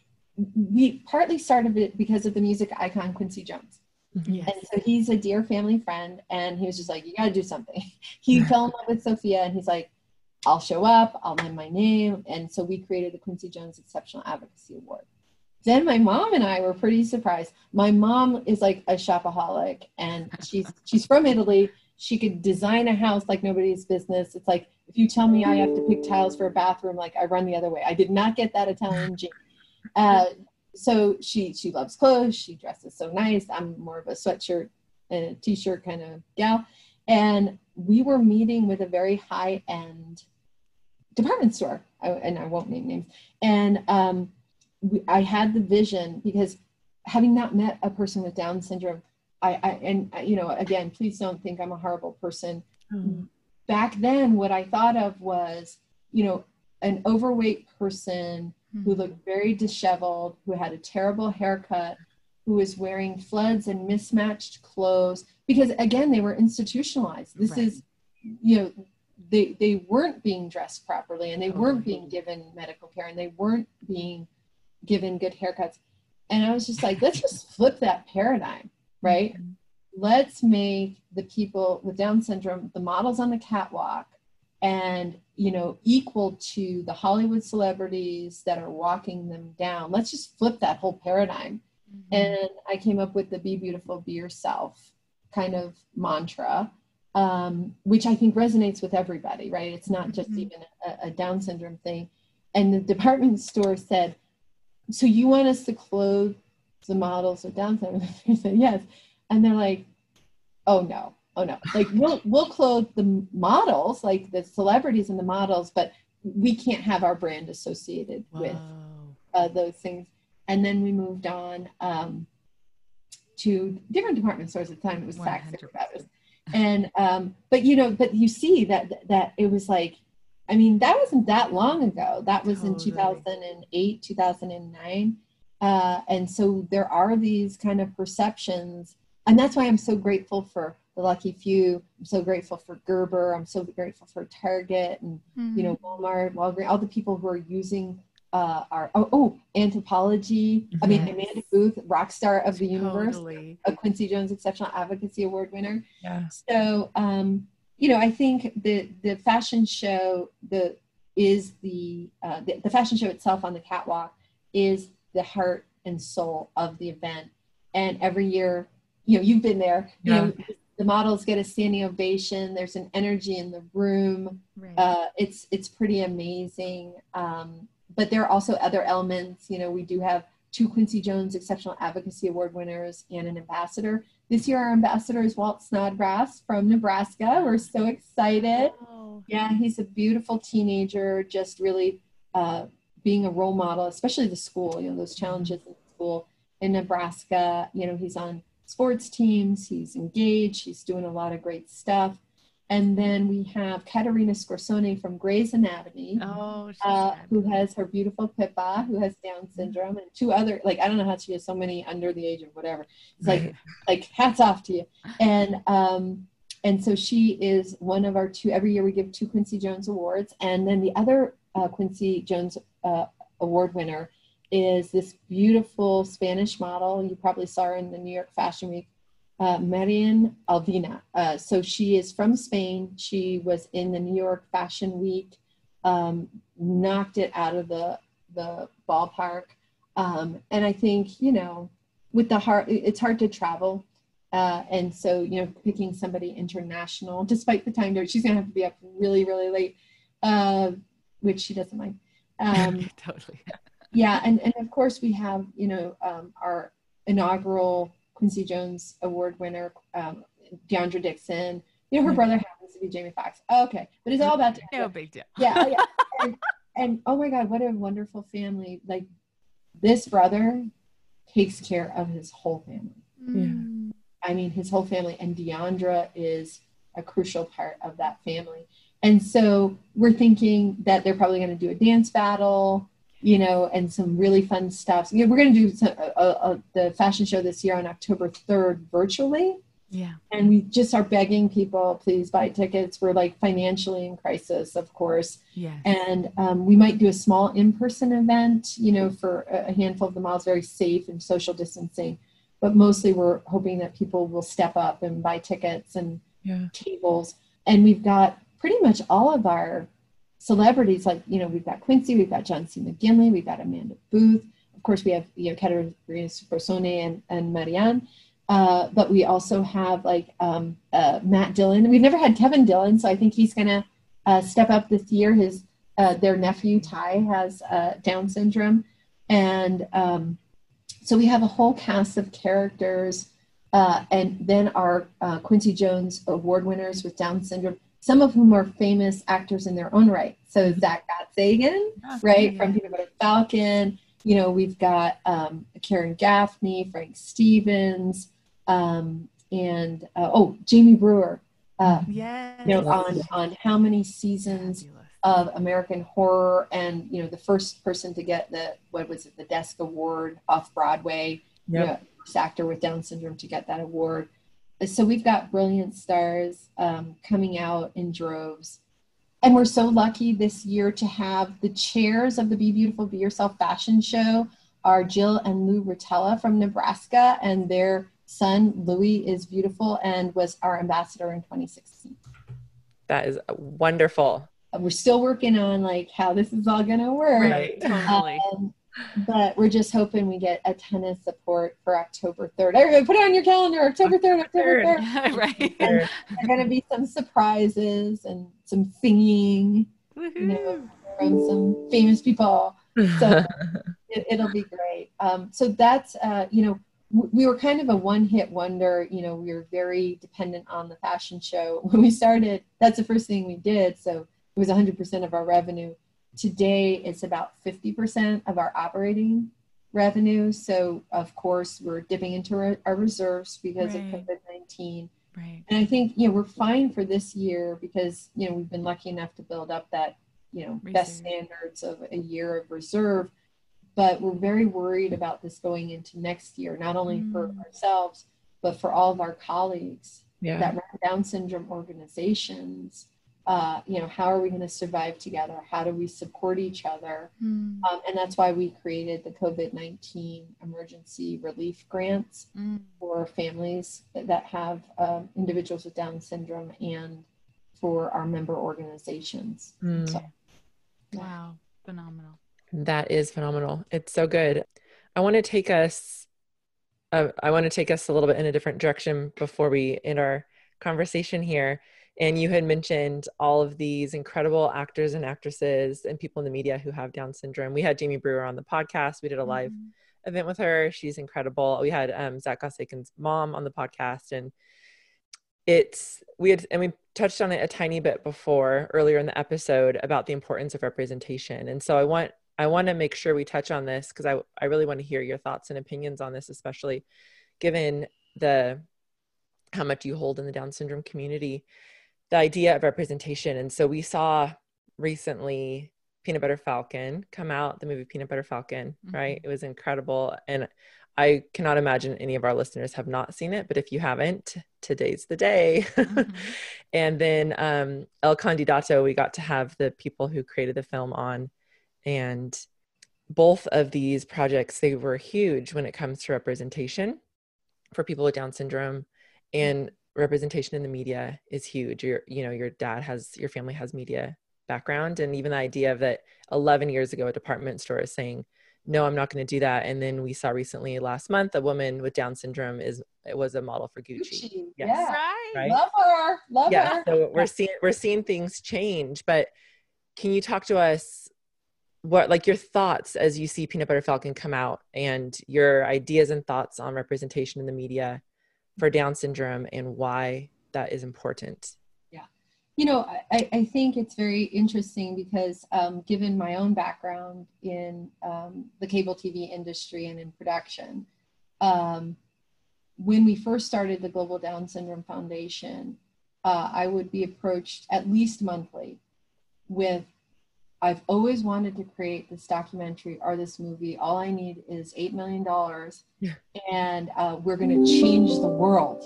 Speaker 3: we partly started it because of the music icon Quincy Jones. Mm-hmm. Yes. And so he's a dear family friend, and he was just like, You got to do something. (laughs) he fell in love with Sophia, and he's like, I'll show up, I'll name my name. And so we created the Quincy Jones Exceptional Advocacy Award. Then my mom and I were pretty surprised. My mom is like a shopaholic and she's she's from Italy. She could design a house like nobody's business. It's like if you tell me I have to pick tiles for a bathroom, like I run the other way. I did not get that Italian gene. Uh, so she she loves clothes. She dresses so nice. I'm more of a sweatshirt and a t-shirt kind of gal. And we were meeting with a very high end department store, and I won't name names. And um, we, I had the vision because having not met a person with Down syndrome, I, I and you know, again, please don't think I'm a horrible person. Mm. Back then, what I thought of was, you know, an overweight person mm. who looked very disheveled, who had a terrible haircut, who was wearing floods and mismatched clothes because again they were institutionalized this right. is you know they they weren't being dressed properly and they totally. weren't being given medical care and they weren't being given good haircuts and i was just like let's just flip that paradigm right mm-hmm. let's make the people with down syndrome the models on the catwalk and you know equal to the hollywood celebrities that are walking them down let's just flip that whole paradigm mm-hmm. and i came up with the be beautiful be yourself kind of mantra um, which I think resonates with everybody, right? It's not just mm-hmm. even a, a, Down syndrome thing. And the department store said, So you want us to clothe the models with Down syndrome? (laughs) I said, Yes. And they're like, Oh no, oh no. Like we'll we'll clothe the models, like the celebrities and the models, but we can't have our brand associated wow. with uh, those things. And then we moved on um, to different department stores at the time. It was Saks and um, but you know, but you see that that it was like, I mean, that wasn't that long ago. That was totally. in 2008, 2009, uh, and so there are these kind of perceptions, and that's why I'm so grateful for the lucky few. I'm so grateful for Gerber. I'm so grateful for Target and mm-hmm. you know Walmart, Walgreens, all the people who are using uh, our oh, oh Anthropologie. Yes. I mean Amanda Booth, rock star of the universe, a Quincy Jones Exceptional Advocacy Award winner. Yeah. So um, you know, I think the the fashion show the is the, uh, the the fashion show itself on the catwalk is the heart and soul of the event. And every year, you know, you've been there. Yeah. You know, the models get a standing ovation. There's an energy in the room. Right. Uh, it's it's pretty amazing. Um, but there are also other elements. You know, we do have two Quincy Jones Exceptional Advocacy Award winners and an ambassador. This year, our ambassador is Walt Snodgrass from Nebraska. We're so excited. Yeah, he's a beautiful teenager, just really uh, being a role model, especially the school, you know, those challenges in school in Nebraska. You know, he's on sports teams, he's engaged, he's doing a lot of great stuff. And then we have Caterina Scorsone from Grey's Anatomy,
Speaker 2: oh,
Speaker 3: uh, who has her beautiful Pippa, who has Down mm-hmm. syndrome, and two other like I don't know how she has so many under the age of whatever. It's like (laughs) like hats off to you. And um, and so she is one of our two. Every year we give two Quincy Jones awards, and then the other uh, Quincy Jones uh, award winner is this beautiful Spanish model. You probably saw her in the New York Fashion Week uh, Marián Ávila. Uh, so she is from Spain. She was in the New York Fashion Week, um, knocked it out of the, the ballpark. Um, and I think, you know, with the heart, it's hard to travel Uh, and so, you know, picking somebody international, despite the time she's going to have to be up really, really late, uh, which she doesn't mind. Um, (laughs) totally. yeah. And, and of course, we have, you know, um, our inaugural Quincy Jones Award winner, um, DeOndra Dixon. You know, her mm-hmm. brother happens to be Jamie Foxx. okay. But it's all about. (laughs)
Speaker 2: No big deal.
Speaker 3: Yeah. yeah. (laughs) And, and oh my God, what a wonderful family. Like this brother takes care of his whole family. Mm. I mean, his whole family, and DeOndra is a crucial part of that family. And so we're thinking that they're probably going to do a dance battle, you know, and some really fun stuff. So, we're going to do some, uh, uh, the fashion show this year on October 3rd virtually.
Speaker 2: Yeah.
Speaker 3: And we just are begging people, please buy tickets. We're like financially in crisis, of course.
Speaker 2: Yeah.
Speaker 3: And um, we might do a small in person event, you know, for a handful of the malls, very safe and social distancing. But mostly we're hoping that people will step up and buy tickets and
Speaker 1: yeah.
Speaker 3: tables. And we've got pretty much all of our celebrities, like, you know, we've got Quincy, we've got John C. McGinley, we've got Amanda Booth. Of course, we have, you know, Caterina Scorsone and, and Marianne. Uh, but we also have like um, uh, Matt Dillon. We've never had Kevin Dillon, so I think he's going to uh, step up this year. His uh, their nephew Ty has uh, Down syndrome, and um, so we have a whole cast of characters, and then our Quincy Jones award winners with Down syndrome. Some of whom are famous actors in their own right. So Zack Gottsagen, right, yeah. from Peanut Butter Falcon. You know, we've got um, Karen Gaffney, Frank Stevens, um, and uh, oh, Jamie Brewer.
Speaker 2: Uh, yeah.
Speaker 3: You know, on on how many seasons of American Horror, and you know, the first person to get the what was it, the Desk Award off Broadway. Yep. You know, actor with Down syndrome to get that award. So we've got brilliant stars um, coming out in droves. And we're so lucky this year to have the chairs of the Be Beautiful, Be Yourself fashion show are Jill and Lou Rotella from Nebraska, and they're son, Louis, is beautiful and was our ambassador in 2016.
Speaker 1: That is wonderful.
Speaker 3: We're still working on like how this is all going to work.
Speaker 2: Right, totally. Um,
Speaker 3: but we're just hoping we get a ton of support for October 3rd. Everybody put it on your calendar, October 3rd, October 3rd. (laughs)
Speaker 2: right.
Speaker 3: there are going to be some surprises and some singing, Woo-hoo. you know, from some famous people. So (laughs) it, will be great. Um, so that's, uh, you know, we were kind of a one hit wonder. You know, we were very dependent on the fashion show. (laughs) When we started, that's the first thing we did. So it was 100% of our revenue. Today, it's about 50% of our operating revenue. So, of course, we're dipping into our, our reserves because right. of COVID 19.
Speaker 2: Right.
Speaker 3: And I think, you know, we're fine for this year because, you know, we've been lucky enough to build up that, you know, best standards of a year of reserve but we're very worried about this going into next year, not only mm. for ourselves, but for all of our colleagues
Speaker 1: yeah.
Speaker 3: that run Down syndrome organizations. Uh, you know, how are we going to survive together? How do we support each other?
Speaker 2: Mm.
Speaker 3: Um, and that's why we created the COVID 19 emergency relief grants
Speaker 2: mm.
Speaker 3: for families that have um, individuals with Down syndrome and for our member organizations.
Speaker 1: Mm.
Speaker 2: So, wow, phenomenal.
Speaker 1: That is phenomenal. It's so good. I want to take us uh, I want to take us a little bit in a different direction before we end our conversation here. And you had mentioned all of these incredible actors and actresses and people in the media who have Down syndrome. We had Jamie Brewer on the podcast. We did a live mm-hmm. event with her. She's incredible. We had um, Zack Gottsagen's mom on the podcast, and it's we had and we touched on it a tiny bit before earlier in the episode about the importance of representation. And so I want I want to make sure we touch on this because I, I really want to hear your thoughts and opinions on this, especially given the how much you hold in the Down syndrome community, the idea of representation. And so we saw recently Peanut Butter Falcon come out, the movie Peanut Butter Falcon, mm-hmm. right? It was incredible. And I cannot imagine any of our listeners have not seen it, but if you haven't, today's the day. (laughs) Mm-hmm. and then um, El Candidato, we got to have the people who created the film on and both of these projects they were huge when it comes to representation for people with down syndrome and representation in the media is huge your you know your dad has your family has media background and even the idea of that 11 years ago a department store is saying no, I'm not going to do that. And then we saw recently last month a woman with Down syndrome is it was a model for Gucci. Gucci.
Speaker 3: Yes. Yeah. Right. right. Love her. Love yeah. her.
Speaker 1: So we're seeing we're seeing things change. But can you talk to us what like your thoughts as you see Peanut Butter Falcon come out and your ideas and thoughts on representation in the media for Down syndrome and why that is important?
Speaker 3: Yeah, you know, I, I think it's very interesting because um, given my own background in um, the cable TV industry and in production, um, when we first started the Global Down Syndrome Foundation, uh, I would be approached at least monthly with, I've always wanted to create this documentary or this movie. All I need is $8 million yeah. and uh, we're going to change the world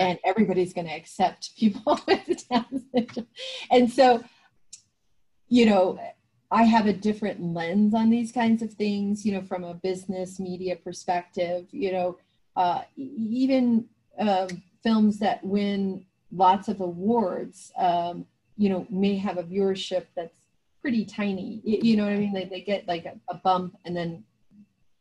Speaker 3: and everybody's going to accept people (laughs) with Down syndrome. And so, you know, I have a different lens on these kinds of things, you know, from a business media perspective, you know, uh, even um, films that win lots of awards, um, you know, may have a viewership that's pretty tiny. You, you know what I mean? They, they get like a, a bump and then,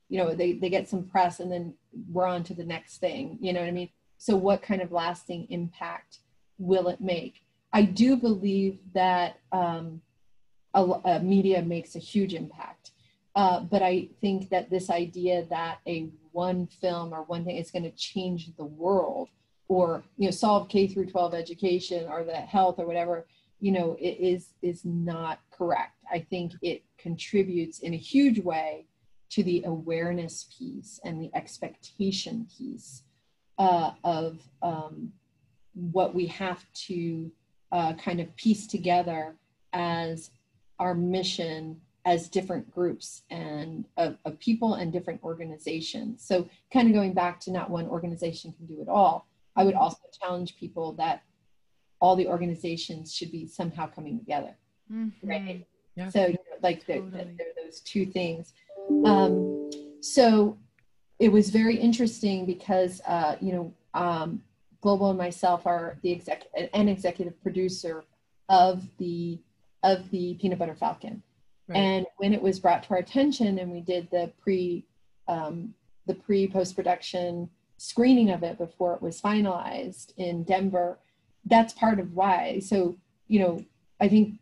Speaker 3: you know, they, they get some press and then we're on to the next thing. You know what I mean? So, what kind of lasting impact will it make? I do believe that um, a, a media makes a huge impact. Uh, but I think that this idea that a one film or one thing is going to change the world or you know solve K through 12 education or the health or whatever you know it is is not correct. I think it contributes in a huge way to the awareness piece and the expectation piece uh, of um, what we have to uh, kind of piece together as our mission as different groups and of, of, people and different organizations. So kind of going back to not one organization can do it all. I would also challenge people that all the organizations should be somehow coming together, mm-hmm. right? Yeah. So you know, like totally. there are those two things. Um, so it was very interesting because uh, you know um, Global and myself are the exec an executive producer of the of the Peanut Butter Falcon, right. and when it was brought to our attention and we did the pre um, the pre post production screening of it before it was finalized in Denver, that's part of why. So you know, I think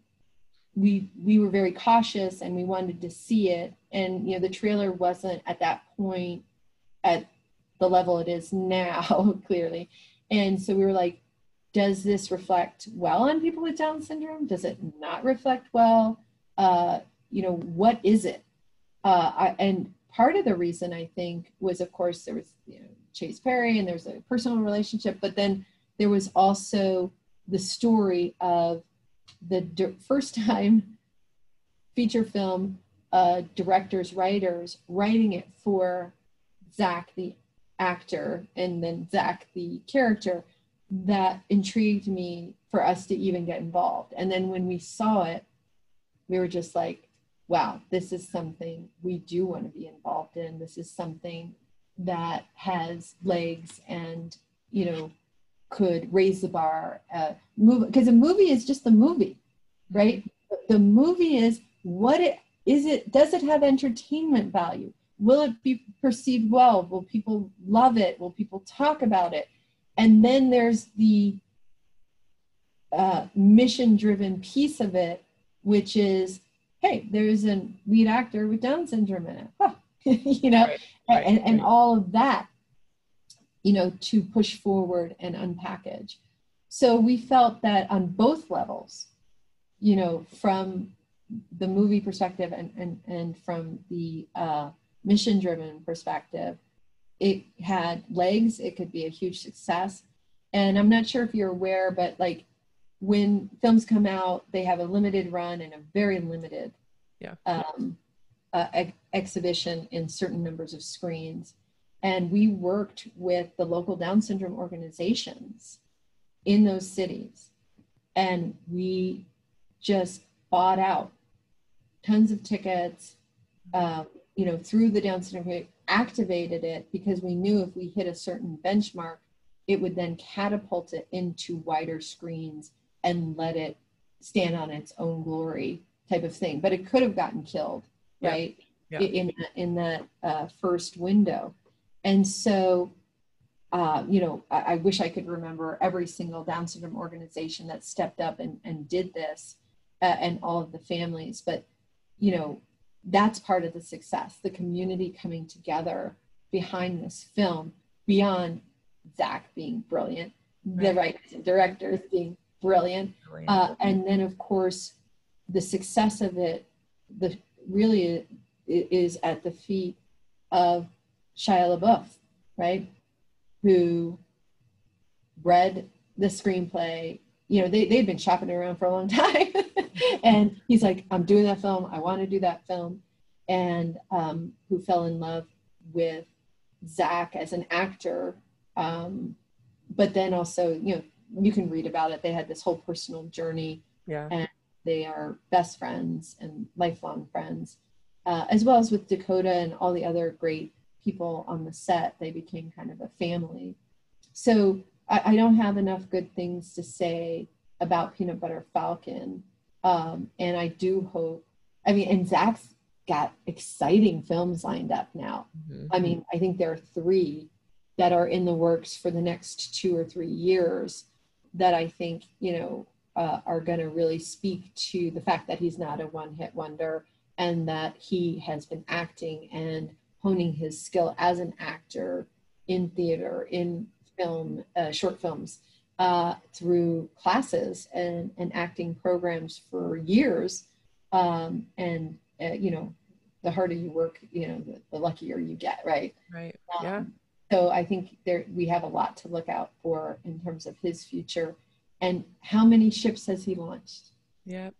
Speaker 3: we we were very cautious and we wanted to see it, and you know, the trailer wasn't at that point at the level it is now, (laughs) clearly. And so we were like, does this reflect well on people with Down syndrome? Does it not reflect well? Uh, you know, what is it? Uh, I, and part of the reason I think was, of course, there was you know, Chase Perry and there's a personal relationship, but then there was also the story of the first time (laughs) feature film uh, directors, writers writing it for Zack, the actor, and then Zack, the character, that intrigued me for us to even get involved. And then when we saw it, we were just like, wow, this is something we do want to be involved in. This is something that has legs and, you know, could raise the bar. Uh, move because a movie is just a movie, right? The movie is what it is. It does it have entertainment value? will it be perceived well will people love it will people talk about it and then there's the uh, mission driven piece of it which is hey there's a lead actor with down syndrome in it (laughs) you know right, right, and, and right. all of that you know to push forward and unpackage so we felt that on both levels you know from the movie perspective and and, and from the uh, mission driven perspective, it had legs, it could be a huge success. And I'm not sure if you're aware, but like when films come out, they have a limited run and a very limited
Speaker 1: yeah.
Speaker 3: um, uh, ex- exhibition in certain numbers of screens. And we worked with the local Down syndrome organizations in those cities. And we just bought out tons of tickets. Um, you know, through the Down syndrome, activated it because we knew if we hit a certain benchmark, it would then catapult it into wider screens and let it stand on its own glory type of thing. But it could have gotten killed, right? yeah. in in that uh, first window, and so. Uh, you know, I, I, wish I could remember every single Down syndrome organization that stepped up and, and did this, uh, and all of the families. But you know, that's part of the success. The community coming together behind this film, beyond Zack being brilliant, right. the writers and directors being brilliant, brilliant. Uh, and then of course the success of it, the really is at the feet of Shia LaBeouf, right? Who read the screenplay. You know, they, they'd been shopping around for a long (laughs) time. and he's like, I'm doing that film. I want to do that film. And um, who fell in love with Zack as an actor. Um, but then also, you know, you can read about it. They had this whole personal journey.
Speaker 1: Yeah.
Speaker 3: And they are best friends and lifelong friends, uh, as well as with Dakota and all the other great people on the set. They became kind of a family. So I, I don't have enough good things to say about Peanut Butter Falcon. Um, and I do hope, I mean, and Zack's got exciting films lined up now. Mm-hmm. I mean, I think there are three that are in the works for the next two or three years that I think, you know, uh, are going to really speak to the fact that he's not a one hit wonder and that he has been acting and honing his skill as an actor in theater, in film, uh, short films, uh, through classes and, and acting programs for years. Um, and, uh, you know, the harder you work, you know, the, the luckier you get, right?
Speaker 1: Right. Um, yeah.
Speaker 3: So I think there we have a lot to look out for in terms of his future and how many ships has he launched?
Speaker 1: Yep.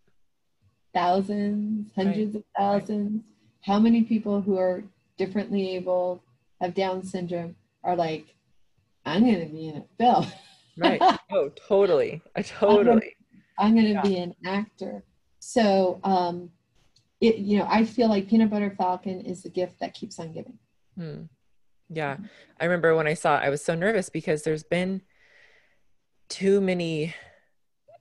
Speaker 3: Thousands, hundreds right. of thousands. Right. How many people who are differently able, have Down syndrome, are like, I'm going to be in a film.
Speaker 1: right. (laughs) Oh, totally. I totally.
Speaker 3: I'm going to yeah. be an actor. So, um, it, you know, I feel like Peanut Butter Falcon is the gift that keeps on giving.
Speaker 1: Hmm. Yeah. I remember when I saw it, I was so nervous because there's been too many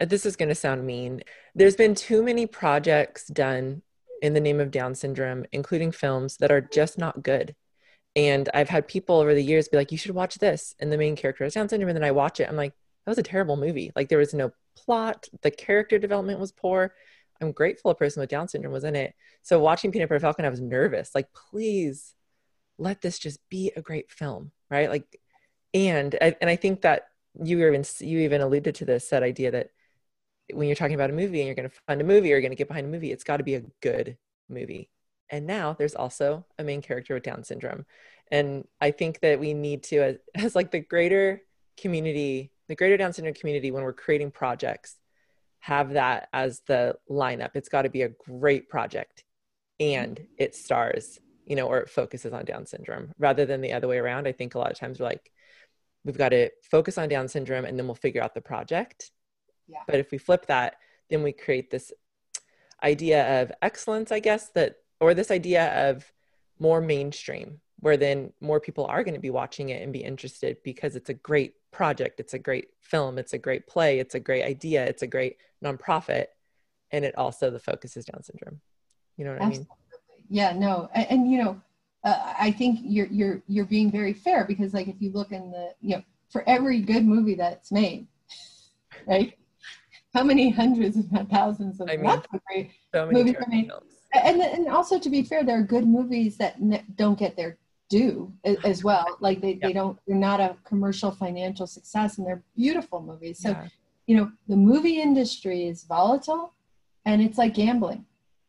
Speaker 1: this is going to sound mean there's been too many projects done in the name of down syndrome including films that are just not good. And i've had people over the years be like you should watch this. And the main character has down syndrome and then i watch it. I'm like that was a terrible movie. Like there was no plot. The character development was poor. I'm grateful a person with down syndrome was in it. So watching peanut butter falcon i was nervous. Like please let this just be a great film right? Like and and i think that you even you even alluded to this that idea that when you're talking about a movie and you're going to fund a movie or you're going to get behind a movie, it's got to be a good movie. And now there's also a main character with Down syndrome, and I think that we need to, as, (laughs) as like the greater community, the greater Down syndrome community, when we're creating projects, have that as the lineup. It's got to be a great project, and it stars, you know, or it focuses on Down syndrome rather than the other way around. I think a lot of times we're like, we've got to focus on Down syndrome and then we'll figure out the project.
Speaker 3: Yeah.
Speaker 1: But if we flip that, then we create this idea of excellence, I guess, that, or this idea of more mainstream, where then more people are going to be watching it and be interested because it's a great project, it's a great film, it's a great play, it's a great idea, it's a great nonprofit. And it also, the focus is Down syndrome. You know what Absolutely. I
Speaker 3: mean? Yeah, no. And, and you know, uh, I think you're you're you're being very fair because like if you look in the you know for every good movie that's made, (laughs) right? How many hundreds if not thousands of I mean, great so movies are made? And and also to be fair, there are good movies that ne- don't get their due as well. Like they, they don't they're not a commercial financial success and they're beautiful movies. So yeah. you know the movie industry is volatile and it's like gambling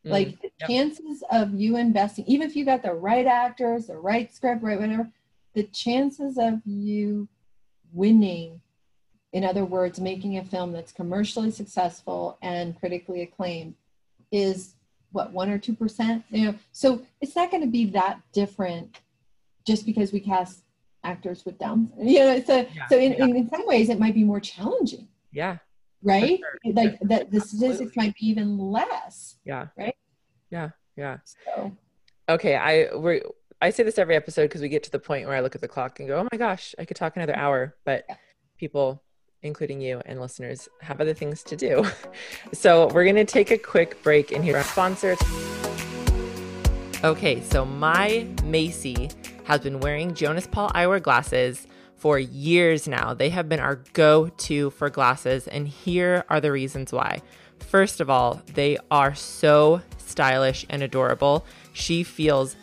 Speaker 3: Mm, like the yep. chances of you investing, even if you got the right actors, the right script, right whatever, the chances of you winning, in other words, making a film that's commercially successful and critically acclaimed, is what one or two percent. You know, so it's not going to be that different just because we cast actors with Downs. (laughs) You know, so yeah, so in, yeah. in, in some ways it might be more challenging.
Speaker 1: Yeah,
Speaker 3: right? Sure. Like yeah. that the statistics might be even less.
Speaker 1: Yeah.
Speaker 3: Right.
Speaker 1: Yeah. Yeah.
Speaker 3: So.
Speaker 1: Okay. I we I say this every episode because we get to the point where I look at the clock and go, "Oh my gosh, I could talk another hour," but yeah. people including you and listeners, have other things to do. (laughs) so we're going to take a quick break and hear our sponsors. Okay, so my Macy has been wearing Jonas Paul eyewear glasses for years now. They have been our go to for glasses, and here are the reasons why. First of all, they are so stylish and adorable. She feels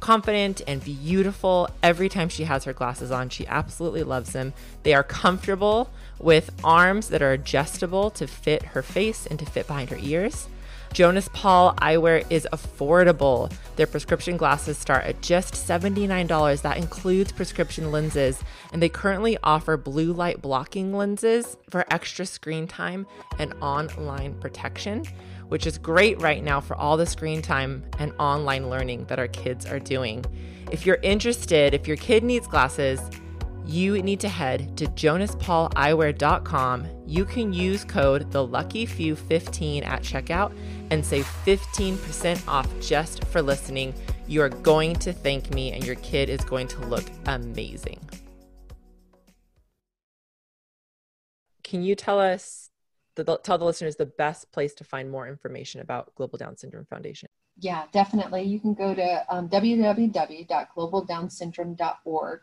Speaker 1: confident and beautiful every time she has her glasses on. She absolutely loves them. They are comfortable with arms that are adjustable to fit her face and to fit behind her ears. Jonas Paul eyewear is affordable. Their prescription glasses start at just $79. That includes prescription lenses, and they currently offer blue light blocking lenses for extra screen time and online protection, which is great right now for all the screen time and online learning that our kids are doing. If you're interested, if your kid needs glasses, you need to head to jonaspaul.eyewear.com. You can use code the lucky few 15 at checkout and save 15% off just for listening. You are going to thank me and your kid is going to look amazing. Can you tell us the, tell the listeners the best place to find more information about Global Down Syndrome Foundation?
Speaker 3: Yeah, definitely. You can go to um, www.globaldownsyndrome.org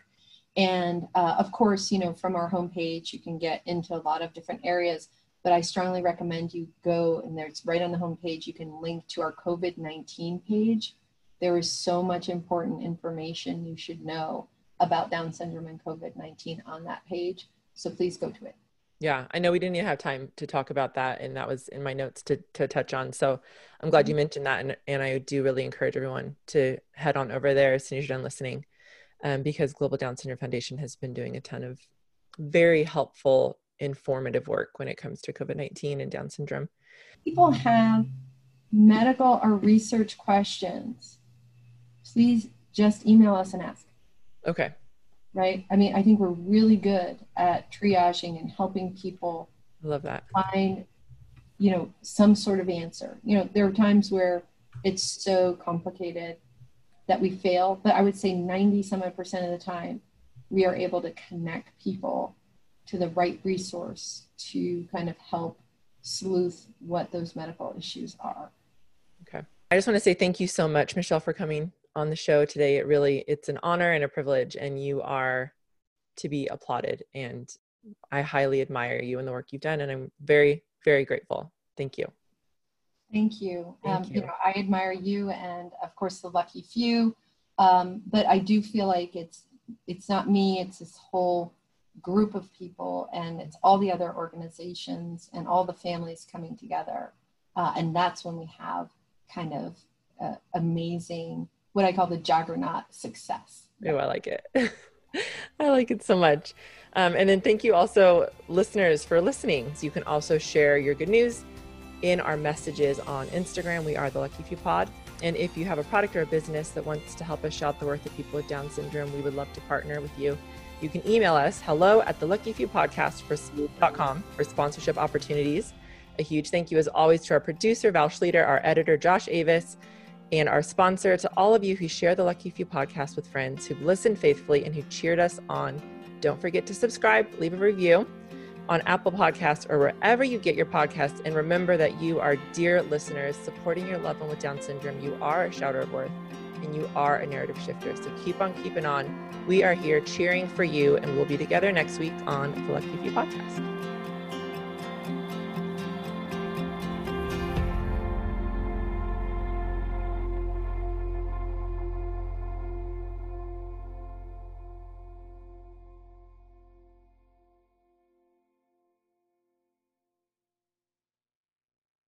Speaker 3: and uh, of course, you know, from our homepage, you can get into a lot of different areas, but I strongly recommend you go and there's right on the homepage, you can link to our COVID 19 page. There is so much important information you should know about Down syndrome and COVID 19 on that page. So please go to it.
Speaker 1: Yeah, I know we didn't even have time to talk about that, and that was in my notes to to touch on. So I'm glad you mm-hmm. mentioned that, and and I do really encourage everyone to head on over there as soon as you're done listening um, because Global Down Syndrome Foundation has been doing a ton of very helpful, informative work when it comes to COVID 19 and Down syndrome.
Speaker 3: People have medical or research questions. Please just email us and ask.
Speaker 1: Okay.
Speaker 3: Right? I mean, I think we're really good at triaging and helping people
Speaker 1: I love that.
Speaker 3: find, you know, some sort of answer. You know, there are times where it's so complicated that we fail, but I would say 90 some odd percent of the time, we are able to connect people to the right resource to kind of help sleuth what those medical issues are.
Speaker 1: Okay. I just want to say thank you so much, Michelle, for coming on the show today. It really, it's an honor and a privilege, and you are to be applauded. And I highly admire you and the work you've done, and I'm very, very grateful. Thank you.
Speaker 3: Thank you. Thank um, you. you. know, I admire you and of course the lucky few. Um, but I do feel like it's it's not me, it's this whole group of people and it's all the other organizations and all the families coming together. Uh, and that's when we have kind of uh, amazing, what I call the juggernaut success.
Speaker 1: Oh, I like it. (laughs) I like it so much. Um, and then thank you also, listeners, for listening. So you can also share your good news in our messages on Instagram. We are the Lucky Few Pod. And if you have a product or a business that wants to help us shout the worth of people with Down syndrome, we would love to partner with you. You can email us hello at the Lucky Few Podcast for, for sponsorship opportunities. A huge thank you, as always, to our producer, Val Schleter, our editor, Josh Avis, and our sponsor, to all of you who share the Lucky Few podcast with friends, who've listened faithfully, and who cheered us on. Don't forget to subscribe, leave a review on Apple Podcasts or wherever you get your podcasts. And remember that you are dear listeners supporting your loved one with Down syndrome. You are a shouter of worth and you are a narrative shifter. So keep on keeping on. We are here cheering for you, and we'll be together next week on the Lucky Few Podcast.